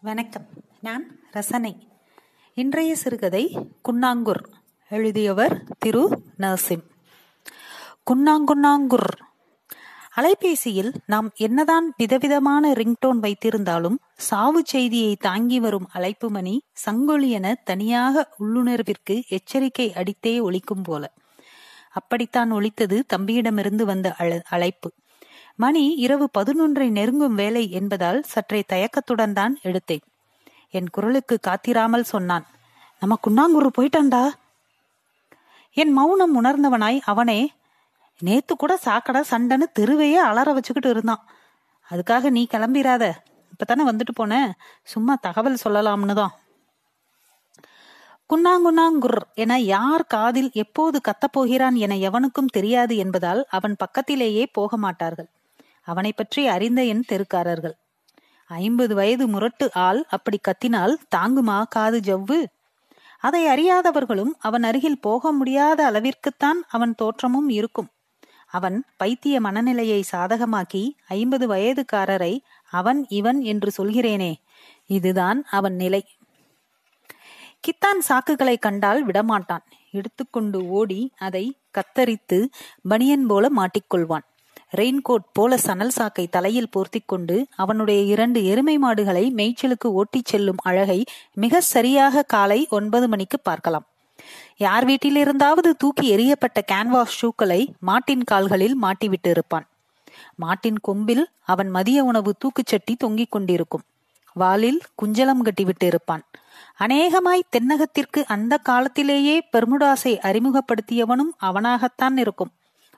வணக்கம். நான் ரசனை. இன்றைய சிறுகதை குன்னாங்குர். எழுதியவர் திரு நர்சிம். குன்னாங்குன்னாங்குர். அலைபேசியில் நாம் என்னதான் விதவிதமான ரிங்டோன் வைத்திருந்தாலும் சாவு செய்தியை தாங்கி வரும் அழைப்பு மணி சங்கொலி என தனியாக உள்ளுணர்விற்கு எச்சரிக்கை அடித்தே ஒழிக்கும் போல. அப்படித்தான் ஒழித்தது தம்பியிடமிருந்து வந்த அழைப்பு. மணி இரவு பதினொன்றை நெருங்கும் வேலை என்பதால் சற்றே தயக்கத்துடன் தான் எடுத்தேன். என் குரலுக்கு காத்திராமல் சொன்னான் நம்ம குன்னாங்கூர் போயிட்டான்டா. என் மௌனம் உணர்ந்தவனாய் அவனே நேத்து கூட சாக்கடை சண்டைன்னு தெருவையே அலற வச்சுக்கிட்டு இருந்தான். அதுக்காக நீ கிளம்பிராத. இப்பதானே வந்துட்டு போன. சும்மா தகவல் சொல்லலாம்னு தான். குன்னாங்குன்னாங்குர் என யார் காதில் எப்போது கத்தப்போகிறான் என எவனுக்கும் தெரியாது என்பதால் அவன் பக்கத்திலேயே போக மாட்டார்கள். அவனை பற்றி அறிந்த என் தெருக்காரர்கள். ஐம்பது வயது முரட்டு ஆள் அப்படி கத்தினால் தாங்குமா காது ஜவ்வு? அதை அறியாதவர்களும் அவன் அருகில் போக முடியாத அளவிற்குத்தான் அவன் தோற்றமும் இருக்கும். அவன் பைத்திய மனநிலையை சாதகமாக்கி ஐம்பது வயதுக்காரரை அவன் இவன் என்று சொல்கிறேனே இதுதான் அவன் நிலை. கித்தான் சாக்குகளை கண்டால் விடமாட்டான். எடுத்துக்கொண்டு ஓடி அதை கத்தரித்து பனியன் போல மாட்டிக்கொள்வான். ரெயின்கோட் போல சணல் சாக்கை தலையில் போர்த்தி கொண்டு அவனுடைய இரண்டு எருமை மாடுகளை மேய்ச்சலுக்கு ஓட்டிச் செல்லும் அழகை மிக சரியாக காலை ஒன்பது மணிக்கு பார்க்கலாம். யார் வீட்டிலிருந்தாவது தூக்கி எரியப்பட்ட கேன்வாஸ் ஷூக்களை மாட்டின் கால்களில் மாட்டிவிட்டு இருப்பான். மாட்டின் கொம்பில் அவன் மதிய உணவு தூக்குச்சட்டி தொங்கிக் கொண்டிருக்கும். வாலில் குஞ்சலம் கட்டிவிட்டு இருப்பான். அநேகமாய் தென்னகத்திற்கு அந்த காலத்திலேயே பெர்முடாஸை அறிமுகப்படுத்தியவனும் அவனாகத்தான் இருக்கும்.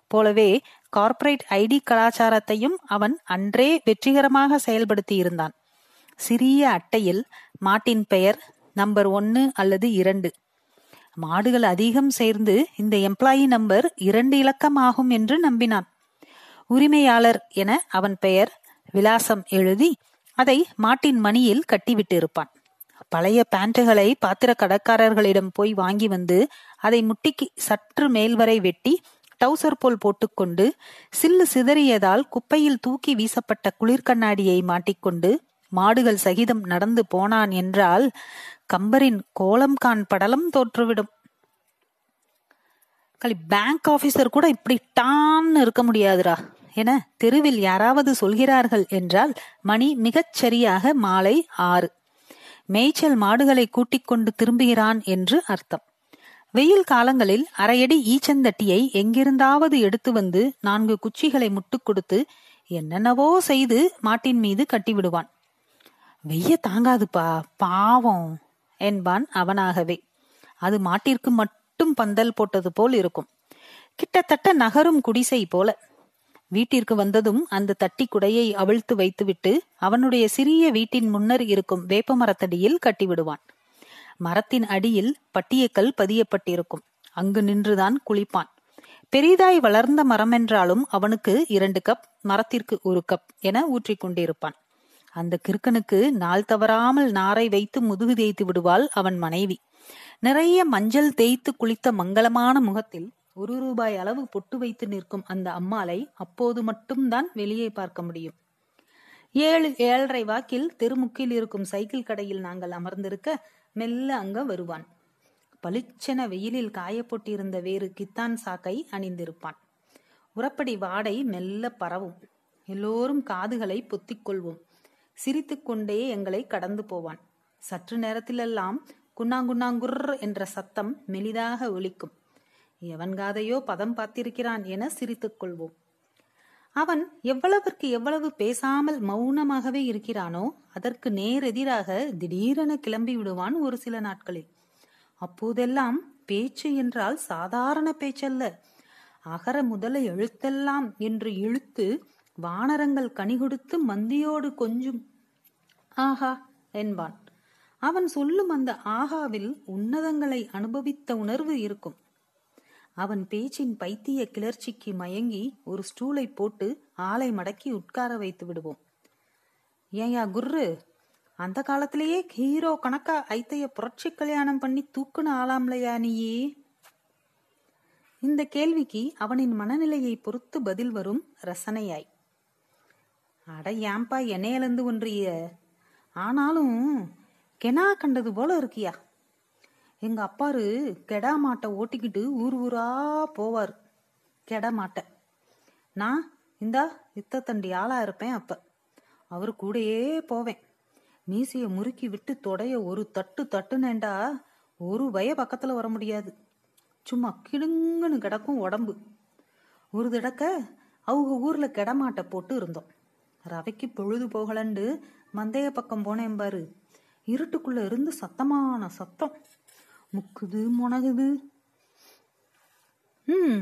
போலவே கார்ப்பரேட் ஐடி கலாச்சாரத்தையும் அவன் அன்றே வெற்றிகரமாக செயல்படுத்தி இருந்தான் சிறிய அட்டையில் மாட்டின் பெயர் நம்பர் ஒன்னு அல்லது இரண்டு. மாடுகள் அதிகம் சேர்ந்து இந்த எம்ப்ளாயி நம்பர் இரண்டு இலக்கம் ஆகும் என்று நம்பினான். உரிமையாளர் என அவன் பெயர் விலாசம் எழுதி அதை மாட்டின் மணியில் கட்டிவிட்டு இருப்பான் பழைய பேண்ட்டுகளை பாத்திர கடற்காரர்களிடம் போய் வாங்கி வந்து அதை முட்டிக்கு சற்று மேல்வரை வெட்டி டவுசர் போல் போட்டுக்கொண்டு சில்லு சிதறியதால் குப்பையில் தூக்கி வீசப்பட்ட குளிர்கண்ணாடியை மாட்டிக்கொண்டு மாடுகள் சகிதம் நடந்து போனான் என்றால் கம்பரின் கோலம்கான் படலம் தோற்றுவிடும். களி பேங்க் ஆபீசர் கூட இப்படி டான்னு இருக்க முடியாதுரா என தெருவில் யாராவது சொல்கிறார்கள் என்றால் மணி மிகச் சரியாக மாலை ஆறு. மேய்ச்சல் மாடுகளை கூட்டிக் கொண்டு திரும்புகிறான் என்று அர்த்தம். வெயில் காலங்களில் அரையடி ஈச்சந்தட்டியை எங்கிருந்தாவது எடுத்து வந்து நான்கு குச்சிகளை முட்டுக் கொடுத்து என்னென்னவோ செய்து மாட்டின் மீது கட்டிவிடுவான். வெய்ய தாங்காதுப்பா பாவம் என்பான் அவனாகவே. அது மாட்டிற்கு மட்டும் பந்தல் போட்டது போல் இருக்கும். கிட்டத்தட்ட நகரும் குடிசை போல. வீட்டிற்கு வந்ததும் அந்த தட்டி குடையை அவிழ்த்து வைத்துவிட்டு அவனுடைய சிறிய வீட்டின் முன்னர் இருக்கும் வேப்பமரத்தடியில் கட்டிவிடுவான். மரத்தின் அடியில் பட்டியக்கல் பதியப்பட்டிருக்கும். அங்கு நின்றுதான் குளிப்பான். பெரிதாய் வளர்ந்த மரம் என்றாலும் அவனுக்கு இரண்டு கப் மரத்திற்கு ஒரு கப் என ஊற்றிக் கொண்டிருப்பான். அந்த கிறுக்கனுக்கு நாள் தவறாமல் நாரை வைத்து முதுகு தேய்த்து விடுவாள் அவன் மனைவி. நிறைய மஞ்சள் தேய்த்து குளித்த மங்களமான முகத்தில் ஒரு ரூபாய் அளவு பொட்டு வைத்து நிற்கும் அந்த அம்மாளை அப்போது மட்டும்தான் வெளியே பார்க்க முடியும். ஏழு ஏழரை வாக்கில் தெருமுக்கில் இருக்கும் சைக்கிள் கடையில் நாங்கள் அமர்ந்திருக்க மெல்ல அங்க வருவான். பளிச்சென வெயிலில் காயப்போட்டிருந்த வேறு கித்தான் சாக்கை அணிந்திருப்பான். உரப்படி வாடை மெல்ல பரவும். எல்லோரும் காதுகளை பொத்திக் கொள்வோம். சிரித்துக்கொண்டே எங்களை கடந்து போவான். சற்று நேரத்திலெல்லாம் குன்னாங்குன்னாங்குர் என்ற சத்தம் மெலிதாக ஒலிக்கும். எவன் காதையோ பதம் பார்த்திருக்கிறான் என சிரித்துக் கொள்வோம். அவன் எவ்வளவிற்கு எவ்வளவு பேசாமல் மௌனமாகவே இருக்கிறானோ அதற்கு நேர் எதிராக திடீரென கிளம்பி விடுவான் ஒரு சில நாட்களில். அப்போதெல்லாம் பேச்சு என்றால் சாதாரண பேச்சல்ல. அகர முதல எழுத்தெல்லாம் என்று இழுத்து வானரங்கள் கனி கொடுத்து மந்தியோடு கொஞ்சும் ஆஹா என்பான். அவன் சொல்லும் அந்த ஆகாவில் உன்னதங்களை அனுபவித்த உணர்வு இருக்கும். அவன் பேச்சின் பைத்திய கிளர்ச்சிக்கு மயங்கி ஒரு ஸ்டூலை போட்டு ஆளை மடக்கி உட்கார வைத்து விடுவோம். ஏயா குர்ரு அந்த காலத்திலேயே ஹீரோ கணக்கா ஐத்தைய புரட்சி கல்யாணம் பண்ணி தூக்குன ஆளாம்லையா நீயே? இந்த கேள்விக்கு அவனின் மனநிலையை பொறுத்து பதில் வரும் ரசனையாய். அட ஏம்பா என்னையிலிருந்து ஒன்றிய? ஆனாலும் கெனா கண்டது போல இருக்கியா? எங்க அப்பாரு கெடா மாட்டை ஓட்டிக்கிட்டு ஊர் ஊரா போவார். கெட மாட்டை. நான் இந்தா இத்தத்தண்டி தண்டி ஆளா இருப்பேன் அப்ப. அவர் கூடயே போவேன். மீசைய முறுக்கி விட்டு தொடைய ஒரு தட்டு தட்டுனேண்டா ஒரு வய பக்கத்துல வர முடியாது. சும்மா கிடுங்குன்னு கிடக்கும் உடம்பு. ஒரு தடக்க அவங்க ஊர்ல கெடமாட்டை போட்டு இருந்தோம். ரவைக்கு பொழுது போகலண்டு மந்தைய பக்கம் போனேன் பாரு. இருட்டுக்குள்ள இருந்து சத்தமான சத்தம். முக்குது முனகுது. ம்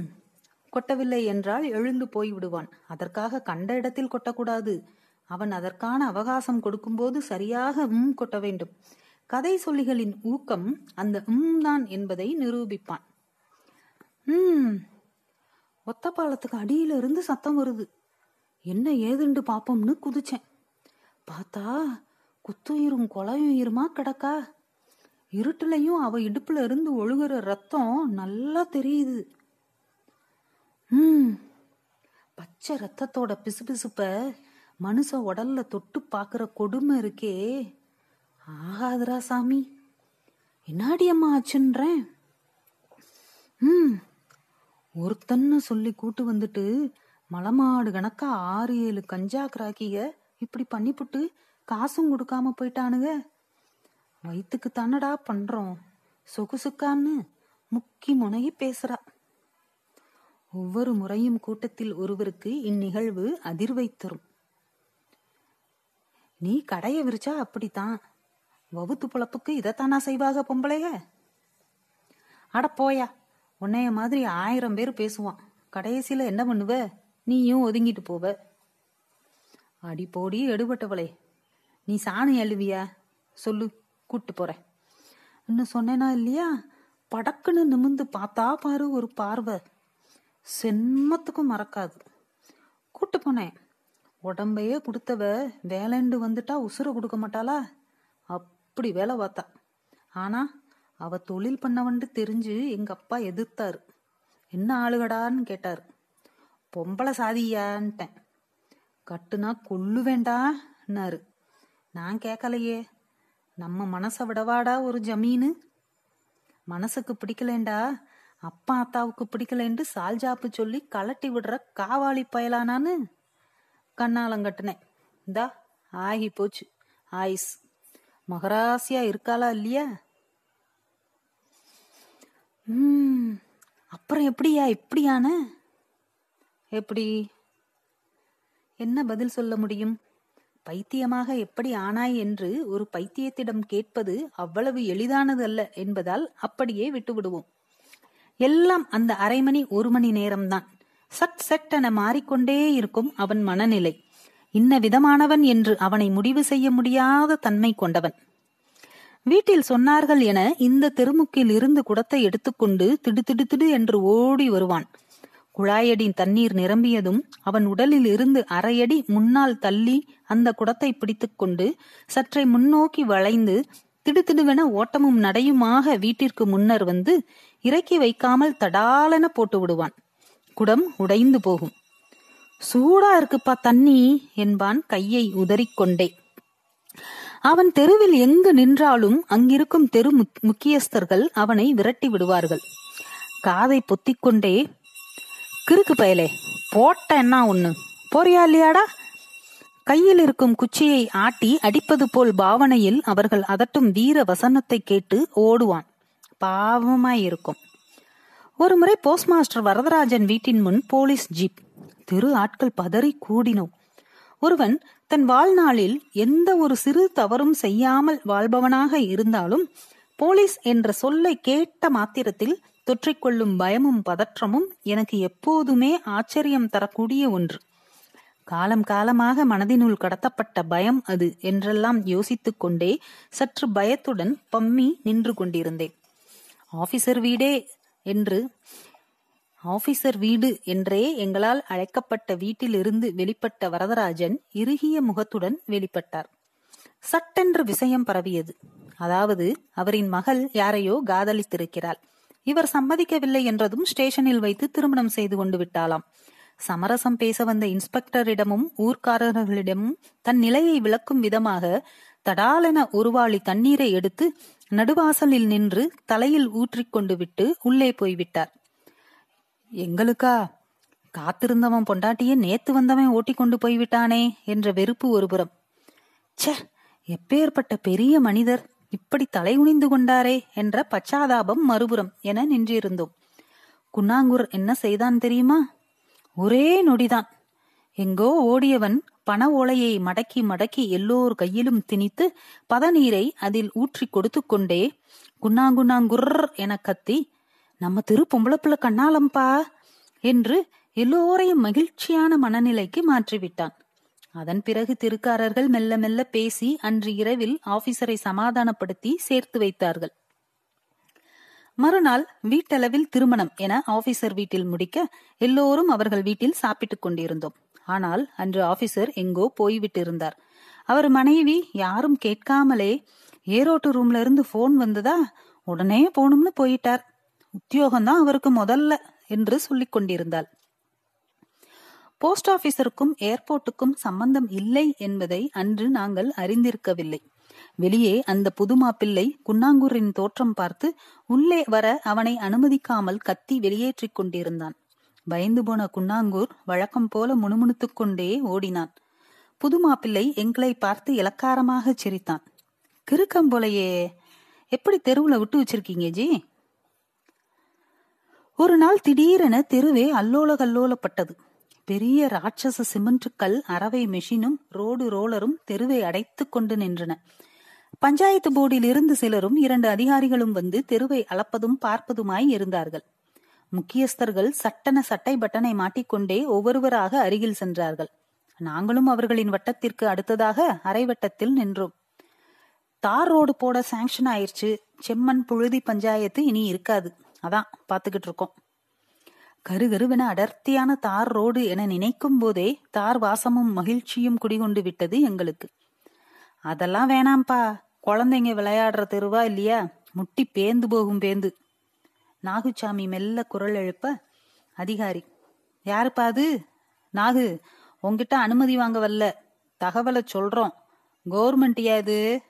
கொட்டவில்லை என்றால் எழுந்து போய் விடுவான். அதற்காக கண்ட இடத்தில் கொட்டக்கூடாது. அவன் அதற்கான அவகாசம் கொடுக்கும்போது சரியாக உம் கொட்ட வேண்டும். கதை சொல்லிகளின் ஊக்கம் அந்த உம் தான் என்பதை நிரூபிப்பான். ம் ஒத்த பாலத்துக்கு அடியில இருந்து சத்தம் வருது. என்ன ஏதுண்டு பாப்போம்னு குதிச்சேன். பார்த்தா குத்துயிரும் கொலையுயிருமா கிடக்கா? இருட்டுலையும் அவ இடுப்புல இருந்து ஒழுகுற ரத்தம் நல்லா தெரியுது. ம் பச்சை ரத்தத்தோட பிசுபிசுப்ப மனுஷ உடல்ல தொட்டு பாக்குற கொடுமை இருக்கே. ஆகாதுரா சாமி. என்னாடி அம்மா ஆச்சுன்றேன்? ம் ஒருத்தன்னு சொல்லி கூட்டு வந்துட்டு மலமாடு கணக்கா ஆறு ஏழு கஞ்சா கிராக்கிய இப்படி பண்ணிப்புட்டு காசும் கொடுக்காம போயிட்டானுங்க. வயிற்றுக்கு தானடா பண்றோம். சொகுசுக்கான்னு முக்கி முனகி பேசுறா. ஒவ்வொரு முறையும் கூட்டத்தில் ஒருவருக்கு இந்நிகழ்வு அதிர்வை தரும். நீ கடைய விரிச்சா அப்படித்தான். வவுத்து பொழப்புக்கு இதைத்தானா செய்வாக பொம்பளைய அட போயா உன்னைய மாதிரி ஆயிரம் பேர் பேசுவான். கடைசியில என்ன பண்ணுவ? நீயும் ஒதுங்கிட்டு போவ. அடி போடி எடுபட்டவளே நீ சாணி அழுவியா? சொல்லு. கூட்டு போறேன். இன்னும் சொன்னேனா இல்லையா? படக்குன்னு நிமிந்து பார்த்தா பாரு ஒரு பார்வை. செம்மத்துக்கும் மறக்காது. கூட்டு போனேன். உடம்பையே கொடுத்தவ வேலைண்டு வந்துட்டா உசுர கொடுக்க மாட்டாளா? அப்படி வேலை பார்த்தா. ஆனா அவ தொழில் பண்ணவன்ட்டு தெரிஞ்சு எங்க அப்பா எதிர்த்தாரு. என்ன ஆளுகடான்னு கேட்டாரு. பொம்பளை சாதியான்ட்டேன். கட்டுனா கொல்லு வேண்டான்னாரு நான் கேட்கலையே நம்ம மனசை விடவாடா ஒரு ஜமீனு? மனசுக்கு பிடிக்கலேண்டா அப்பா அத்தாவுக்கு பிடிக்கலேண்டு சால்ஜாப்பு சொல்லி கலட்டி விடுற காவாளி பயலானான்னு கண்ணாலங்கட்டினேன். இந்தா ஆகி போச்சு. ஆயுஸ். மகராசியா இருக்காளா இல்லையா? ம் அப்புறம் எப்படியா இப்படியான? எப்படி? என்ன பதில் சொல்ல முடியும்? பைத்தியமாக எப்படி ஆனாய் என்று ஒரு பைத்தியத்திடம் கேட்பது அவ்வளவு எளிதானது அல்ல என்பதால் அப்படியே விட்டுவிடுவோம். எல்லாம் அந்த அரை மணி ஒரு மணி நேரம்தான். சட் சட் என மாறிக்கொண்டே இருக்கும் அவன் மனநிலை. இன்ன விதமானவன் என்று அவனை முடிவு செய்ய முடியாத தன்மை கொண்டவன். வீட்டில் சொன்னார்கள் என இந்த தெருமுக்கில் இருந்து குடத்தை எடுத்துக்கொண்டு திடு திடு என்று ஓடி வருவான். குழாயடி தண்ணீர் நிரம்பியதும் அவன் உடலில் இருந்து அரையடி முன்னால் தள்ளி அந்த குடத்தை பிடித்துக்கொண்டு சற்றை முன்னோக்கி வளைந்து திடுதிடுவென ஓட்டமும் நடையுமாக வீட்டிற்கு முன்னர் வந்து இறக்கி வைக்காமல் தடாலென போட்டு விடுவான் குடம் உடைந்து போகும். சூடா இருக்குப்பா தண்ணி என்பான் கையை உதறிக்கொண்டே. அவன் தெருவில் எங்கு நின்றாலும் அங்கிருக்கும் தெரு முக்கியஸ்தர்கள் அவனை விரட்டி விடுவார்கள். காதை பொத்திக்கொண்டே கிறுக்கு பயலே. போட்ட என்ன ஒண்ணு? போறியா இல்லையாடா? கையில் இருக்கும் குச்சியை ஆட்டி அடிப்பது போல் பாவனையில் அவர்கள் அதட்டும் வீர வசனத்தை கேட்டு ஓடுவான். பாவமாயிருக்கும் ஒரு முறை போஸ்ட் மாஸ்டர் வரதராஜன் வீட்டின் முன் போலீஸ் ஜீப். தெரு ஆட்கள் பதறி கூடினோம் ஒருவன் தன் வாழ்நாளில் எந்த ஒரு சிறு தவறும் செய்யாமல் வாழ்பவனாக இருந்தாலும் போலீஸ் என்ற சொல்லை கேட்ட மாத்திரத்தில் தொற்றிக்கொள்ளும் பயமும் பதற்றமும் எனக்கு எப்போதுமே ஆச்சரியம் தரக்கூடிய ஒன்று. காலம் காலமாக மனதினுள் கடத்தப்பட்ட பயம் அது என்றெல்லாம் யோசித்துக் கொண்டே சற்று பயத்துடன் பம்மி நின்று கொண்டிருந்தேன். ஆபீசர் வீடே என்று. ஆபீசர் வீடு என்றே எங்களால் அழைக்கப்பட்ட வீட்டிலிருந்து வெளிப்பட்ட வரதராஜன் இறுகிய முகத்துடன் வெளிப்பட்டார். சட்டென்று விஷயம் பரவியது. அதாவது அவரின் மகள் யாரையோ காதலித்திருக்கிறாள். இவர் சம்மதிக்கவில்லை என்றதும் ஸ்டேஷனில் வைத்து திருமணம் செய்து கொண்டு விட்டாளாம். சமரசம் பேச வந்த இன்ஸ்பெக்டரிடமும் ஊர்க்காரர்களிடமும் தன் நிலையை விளக்கும் விதமாக தடாலென ஒருவாளி தண்ணீரை எடுத்து நடுவாசலில் நின்று தலையில் ஊற்றிக்கொண்டு விட்டு உள்ளே போய்விட்டார். எங்களுக்கா? காத்திருந்தவன் பொண்டாட்டியே நேத்து வந்தவன் ஓட்டி கொண்டு போய்விட்டானே? என்ற வெறுப்பு ஒருபுறம். ச்சே! எப்பேற்பட்ட பெரிய மனிதர்! இப்படி தலை குனிந்து கொண்டாரே என்ற பச்சாதாபம் மறுபுறம் என நின்றிருந்தோம். குன்னாங்கூர் என்ன செய்தான் தெரியுமா? ஒரே நொடிதான். எங்கோ ஓடியவன் பண ஓலையை மடக்கி மடக்கி எல்லோர் கையிலும் திணித்து பதநீரை அதில் ஊற்றி கொடுத்து கொண்டே குன்னாங்குன்னாங்குர் என கத்தி நம்ம திரு பொம்பளப்புல கண்ணாலம்பா என்று எல்லோரையும் மகிழ்ச்சியான மனநிலைக்கு மாற்றிவிட்டான். அதன் பிறகு திருக்காரர்கள் மெல்ல மெல்ல பேசி அன்று இரவில் ஆபீசரை சமாதானப்படுத்தி சேர்த்து வைத்தார்கள். மறுநாள் வீட்டளவில் திருமணம் என ஆபீசர் வீட்டில் முடிக்க எல்லோரும் அவர்கள் வீட்டில் சாப்பிட்டுக் கொண்டிருந்தோம். ஆனால் அன்று ஆபீசர் எங்கோ போய்விட்டிருந்தார். அவர் மனைவி யாரும் கேட்காமலே ஏரோட்டு ரூம்ல இருந்து போன் வந்ததா? உடனே போகணும்னு போயிட்டார். உத்தியோகம்தான் அவருக்கு முதல்ல என்று சொல்லிக் கொண்டிருந்தாள். போஸ்ட் ஆபீஸருக்கும் ஏர்போர்ட்டுக்கும் சம்பந்தம் இல்லை என்பதை அன்று நாங்கள் அறிந்திருக்கவில்லை. வெளியே அந்த புது மாப்பிள்ளை குன்னாங்கூரின் தோற்றம் பார்த்து உள்ளே வர அவனை அனுமதிக்காமல் கத்தி வெளியேற்றிக் கொண்டிருந்தான். பயந்து போன குன்னாங்கூர் வழக்கம் போல முணுமுணுத்துக் கொண்டே ஓடினான். புது மாப்பிள்ளை எங்களை பார்த்து இலக்காரமாக சிரித்தான். கிறுக்கம் போலையே எப்படி தெருவுல விட்டு வச்சிருக்கீங்க ஜி? ஒரு நாள் திடீரென தெருவே அல்லோல கல்லோலப்பட்டது பெரிய ராட்சச சிமெண்ட் கல் அரவை மெஷினும் ரோடு ரோலரும் தெருவை அடைத்துக் கொண்டு நின்றன. பஞ்சாயத்து போர்டில் இருந்து சிலரும் இரண்டு அதிகாரிகளும் வந்து தெருவை அளப்பதும் பார்ப்பதுமாய் இருந்தார்கள். முக்கியஸ்தர்கள் சட்டன சட்டை பட்டனை மாட்டிக்கொண்டே ஒவ்வொருவராக அருகில் சென்றார்கள். நாங்களும் அவர்களின் வட்டத்திற்கு அடுத்ததாக அரை வட்டத்தில் நின்றோம். தார் ரோடு போட சாங்ஷன் ஆயிடுச்சு செம்மண் புழுதி பஞ்சாயத்து இனி இருக்காது. அதான் பாத்துக்கிட்டு இருக்கோம். கருகருவென அடர்த்தியான தார் ரோடு என நினைக்கும் போதே தார் வாசமும் மகிழ்ச்சியும் குடிகொண்டு விட்டது எங்களுக்கு. அதெல்லாம் வேணாம்ப்பா குழந்தைங்க விளையாடுற தெருவா இல்லையா? முட்டி பேந்து போகும் பேந்து. நாகுச்சாமி மெல்ல குரல் எழுப்ப அதிகாரி யாருப்பா அது? நாகு உங்ககிட்ட அனுமதி வாங்க வரல. தகவலை சொல்றோம். கவர்மெண்ட் இது?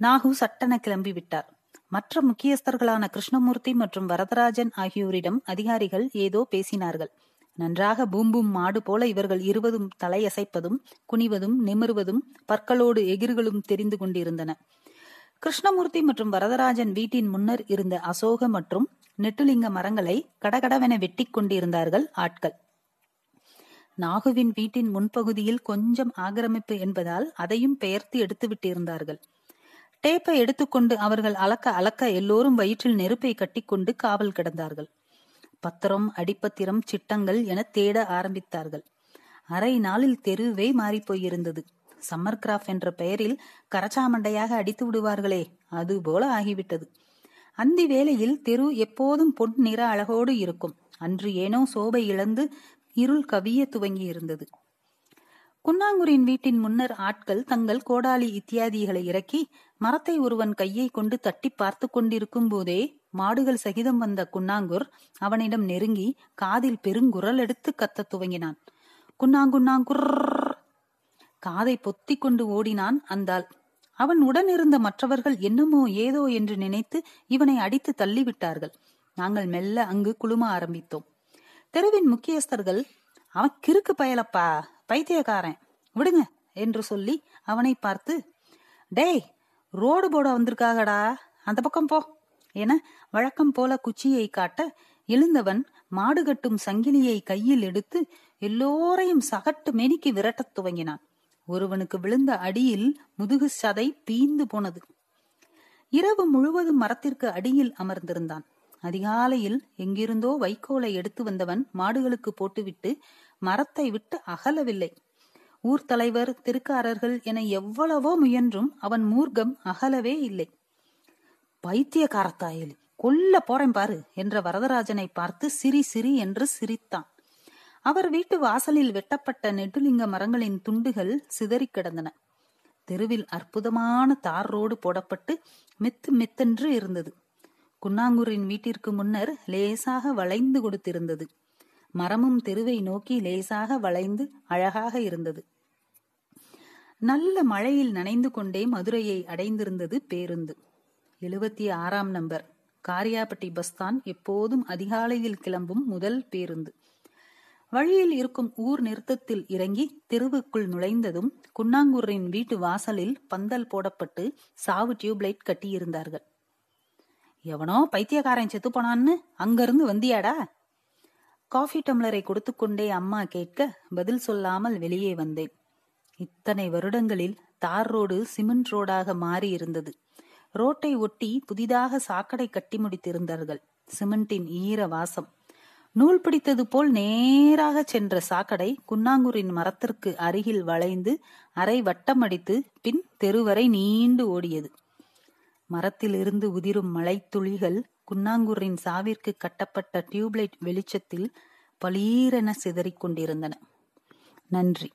நாகு சட்டென கிளம்பி விட்டார். மற்ற முக்கியஸ்தர்களான கிருஷ்ணமூர்த்தி மற்றும் வரதராஜன் ஆகியோரிடம் அதிகாரிகள் ஏதோ பேசினார்கள். நன்றாக பூம்பும் மாடு போல இவர்கள் இருவதும் தலையசைப்பதும் குனிவதும் நிமிர்வதும் பற்களோடு எகிர்களும் தெரிந்து கொண்டிருந்தன. கிருஷ்ணமூர்த்தி மற்றும் வரதராஜன் வீட்டின் முன்னர் இருந்த அசோக மற்றும் நெட்டுலிங்க மரங்களை கடகடவென வெட்டி கொண்டிருந்தார்கள் ஆட்கள். நாகுவின் வீட்டின் முன்பகுதியில் கொஞ்சம் ஆக்கிரமிப்பு என்பதால் அதையும் பெயர்த்து எடுத்து விட்டிருந்தார்கள் டேப்பை எடுத்துக்கொண்டு அவர்கள் அளக்க அளக்க எல்லோரும் வயிற்றில் நெருப்பை கட்டிக்கொண்டு காவல் கிடந்தார்கள். பத்திரம் அடிப்பத்திரம் சிட்டங்கள் என தேட ஆரம்பித்தார்கள். அரை நாளில் தெருவே மாறி போயிருந்தது. சம்மர் கிராஃப் என்ற பெயரில் கரச்சாமண்டையாக அடித்து விடுவார்களே அது போல ஆகிவிட்டது. அந்தி வேளையில் தெரு எப்போதும் பொன் நிற அழகோடு இருக்கும். அன்று ஏனோ சோபை இழந்து இருள் கவிய துவங்கி இருந்தது குன்னாங்குரின் வீட்டின் முன்னர் ஆட்கள் தங்கள் கோடாலி இத்தியாதிகளை இறக்கி மரத்தை ஒருவன் கையை கொண்டு தட்டி பார்த்து கொண்டிருக்கும் போதே மாடுகள் சகிதம் வந்த குன்னாங்கூர் அவனிடம் நெருங்கி காதில் பெருங்குரல் எடுத்து கத்தத் துவங்கினான். குன்னாங்குன்னாங்குர் காதை பொத்தி கொண்டு ஓடினான் அந்தாள். அவன் உடனிருந்த மற்றவர்கள் என்னமோ ஏதோ என்று நினைத்து இவனை அடித்து தள்ளிவிட்டார்கள். நாங்கள் மெல்ல அங்கு குழும ஆரம்பித்தோம். தெருவின் முக்கியஸ்தர்கள் அவன் கிறுக்கு பயலப்பா பைத்தியக்காரன். விடுங்க என்று சொல்லி அவனை பார்த்து டேய் ரோடு போட வந்திருக்காகடா. அந்த பக்கம் போ என வழக்கம் போல குச்சியை காட்ட எழுந்தவன் மாடு கட்டும் சங்கிலியை கையில் எடுத்து எல்லோரையும் சகட்டு மெனிக்கு விரட்டத் துவங்கினான். ஒருவனுக்கு விழுந்த அடியில் முதுகு சதை பீந்து போனது. இரவு முழுவதும் மரத்திற்கு அடியில் அமர்ந்திருந்தான். அதிகாலையில் எங்கிருந்தோ வைக்கோலை எடுத்து வந்தவன் மாடுகளுக்கு போட்டுவிட்டு மரத்தை விட்டு அகலவில்லை. ஊர் தலைவர் திருக்காரர்கள் என எவ்வளவோ முயன்றும் அவன் மூர்க்கம் அகலவே இல்லை. பைத்தியக்காரத்தாயலி கொல்ல போறேன் பாரு என்ற வரதராஜனை பார்த்து சிரி சிரி என்று சிரித்தான். அவர் வீட்டு வாசலில் வெட்டப்பட்ட நெடுலிங்க மரங்களின் துண்டுகள் சிதறி கிடந்தன. தெருவில் அற்புதமான தார் ரோடு போடப்பட்டு மெத்து மெத்தென்று இருந்தது. குன்னாங்கூரின் வீட்டிற்கு முன்னர் லேசாக வளைந்து கொடுத்திருந்தது. மரமும் தெருவை நோக்கி லேசாக வளைந்து அழகாக இருந்தது. நல்ல மழையில் நனைந்து கொண்டே மதுரையை அடைந்திருந்தது பேருந்து. எழுபத்தி ஆறாம் நம்பர். காரியாபட்டி பஸ் தான் எப்போதும் அதிகாலையில் கிளம்பும் முதல் பேருந்து. வழியில் இருக்கும் ஊர் நிறுத்தத்தில் இறங்கி தெருவுக்குள் நுழைந்ததும் குன்னாங்கூரின் வீட்டு வாசலில் பந்தல் போடப்பட்டு சாவு டியூப்லைட் கட்டியிருந்தார்கள். எவனோ பைத்தியக்காரன் செத்து போனான்னு அங்கிருந்து வந்தியாடா? காஃபி டம்ளரை கொடுத்துக்கொண்டே அம்மா கேட்க பதில் சொல்லாமல் வெளியே வந்தேன். இத்தனை வருடங்களில் தார் ரோடு சிமெண்ட் ரோடாக மாறி இருந்தது ரோட்டை ஒட்டி புதிதாக சாக்கடை கட்டி முடித்திருந்தார்கள். சிமெண்டின் ஈர வாசம். நூல் பிடித்தது போல் நேராக சென்ற சாக்கடை குன்னாங்கூரின் மரத்திற்கு அருகில் வளைந்து அரை வட்டம் அடித்து பின் தெருவரை நீண்டு ஓடியது. மரத்திலிருந்து உதிரும் மழைத்துளிகள் குன்னாங்கூரின் சாவிற்கு கட்டப்பட்ட டியூப்லைட் வெளிச்சத்தில் பளீரென சிதறிக் கொண்டிருந்தன. நன்றி.